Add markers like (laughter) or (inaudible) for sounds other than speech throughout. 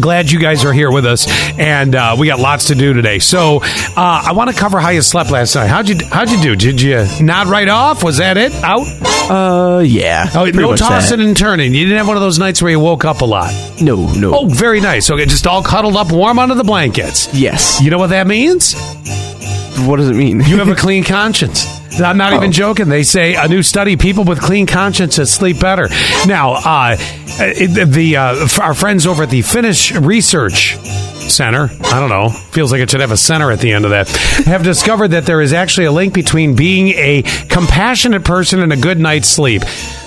Glad you guys are here with us, and uh, we got lots to do today. So, uh, I want to cover how you slept last night. How'd you How'd you do? Did you nod right off? Was that it? Out? Uh, yeah. Oh, no tossing that. and turning. You didn't have one of those nights where you woke up a lot. No, no. Oh, very nice. Okay, just all cuddled up, warm under the blankets. yes. You know what that means? What does it mean? You have a (laughs) clean conscience. I'm not even Oh. joking. They say a new study: people with clean consciences sleep better. Now, uh, the uh, our friends over at the Finnish Research Center, I don't know, feels like it should have a center at the end of that, have discovered that there is actually a link between being a compassionate person and a good night's sleep.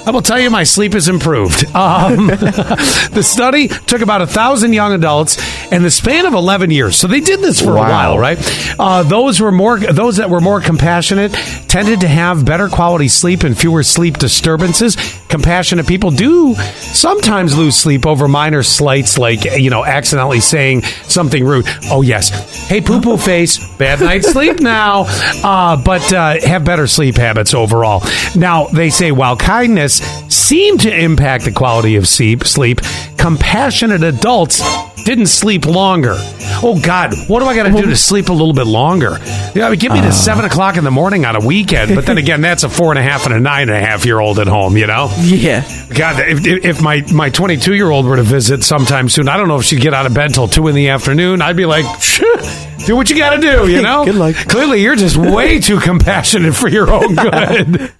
I will tell you, my sleep has improved. Um, (laughs) the study took about a thousand young adults in the span of 11 years. So they did this for a while, right? Uh, those were more those that were more compassionate tended to have better quality sleep and fewer sleep disturbances. Compassionate people do sometimes lose sleep over minor slights, like you know, accidentally saying something rude. Oh yes, hey poo poo face, bad night's sleep now. Uh, but uh, have better sleep habits overall. Now they say while kindness seemed to impact the quality of sleep, sleep compassionate adults didn't sleep longer. Oh God, what do I got to do to sleep a little bit longer? Yeah, give me to uh. seven o'clock in the morning on a weekend. But then again, that's a four and a half and a nine and a half year old at home. You know, Yeah. God, if, if my my twenty two year old were to visit sometime soon, I don't know if she'd get out of bed till two in the afternoon. I'd be like. Do what you got to do, you (laughs) know? Good luck. Clearly, you're just way (laughs) too compassionate for your own (laughs) good.